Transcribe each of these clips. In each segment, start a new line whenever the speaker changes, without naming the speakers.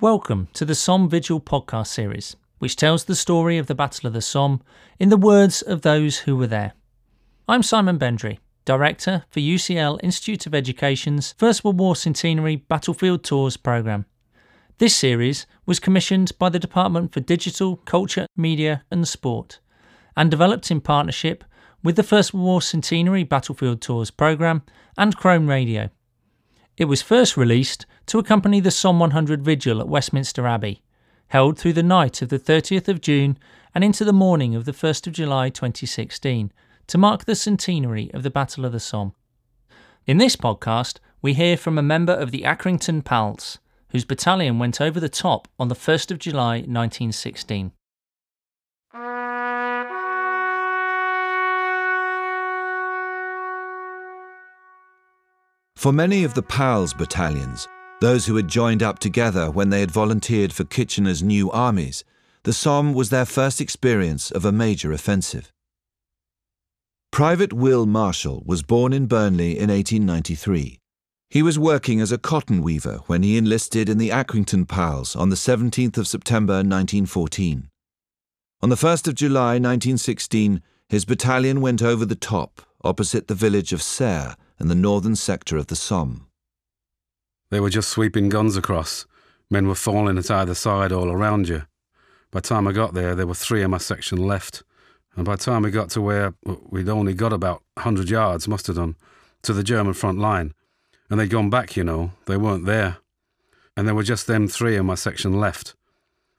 Welcome to the Somme Vigil podcast series, which tells the story of the Battle of the Somme in the words of those who were there. I'm Simon Bendry, Director for UCL Institute of Education's First World War Centenary Battlefield Tours programme. This series was commissioned by the Department for Digital, Culture, Media and Sport and developed in partnership with the First World War Centenary Battlefield Tours programme and Chrome Radio. It was first released to accompany the Somme 100 Vigil at Westminster Abbey, held through the night of the 30th of June and into the morning of the 1st of July 2016 to mark the centenary of the Battle of the Somme. In this podcast, we hear from a member of the Accrington Pals, whose battalion went over the top on the 1st of July 1916.
For many of the PALS battalions, those who had joined up together when they had volunteered for Kitchener's new armies, the Somme was their first experience of a major offensive. Private Will Marshall was born in Burnley in 1893. He was working as a cotton weaver when he enlisted in the Accrington Pals on the 17th of September 1914. On the 1st of July 1916, his battalion went over the top opposite the village of Serre in the northern sector of the Somme.
They were just sweeping guns across. Men were falling at either side all around you. By the time I got there, there were three in my section left. And by the time we got to where we'd only got about 100 yards, must have done, to the German front line, and they'd gone back, you know, they weren't there. And there were just them three in my section left.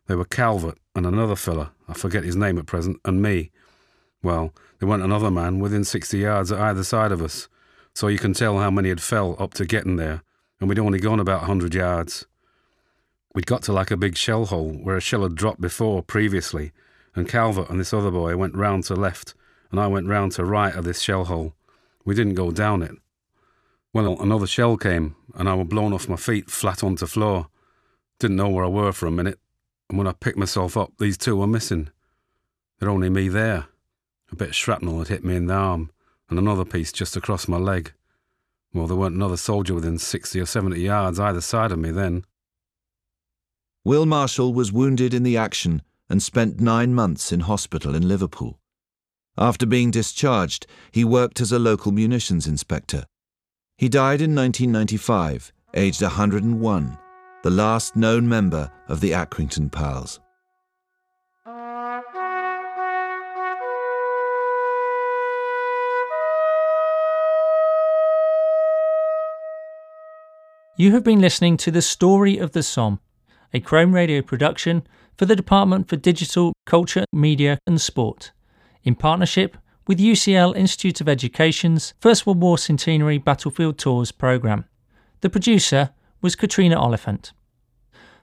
They were Calvert and another fella, I forget his name at present, and me. Well, there weren't another man within 60 yards at either side of us so you can tell how many had fell up to getting there, and we'd only gone about a 100 yards. We'd got to like a big shell hole where a shell had dropped before previously, and Calvert and this other boy went round to left, and I went round to right of this shell hole. We didn't go down it. Well, another shell came, and I was blown off my feet flat onto floor. Didn't know where I were for a minute, and when I picked myself up, these two were missing. There'd only me there. A bit of shrapnel had hit me in the arm, and another piece just across my leg. Well, there weren't another soldier within 60 or 70 yards either side of me then.
Will Marshall was wounded in the action and spent nine months in hospital in Liverpool. After being discharged, he worked as a local munitions inspector. He died in 1995, aged 101, the last known member of the Accrington Pals.
You have been listening to The Story of the Somme, a Chrome Radio production for the Department for Digital, Culture, Media and Sport, in partnership with UCL Institute of Education's First World War Centenary Battlefield Tours programme. The producer was Katrina Oliphant.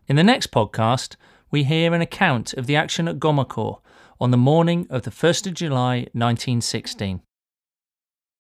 In the next podcast, we hear an account of the action at Gommecourt on the morning of the 1st of July 1916.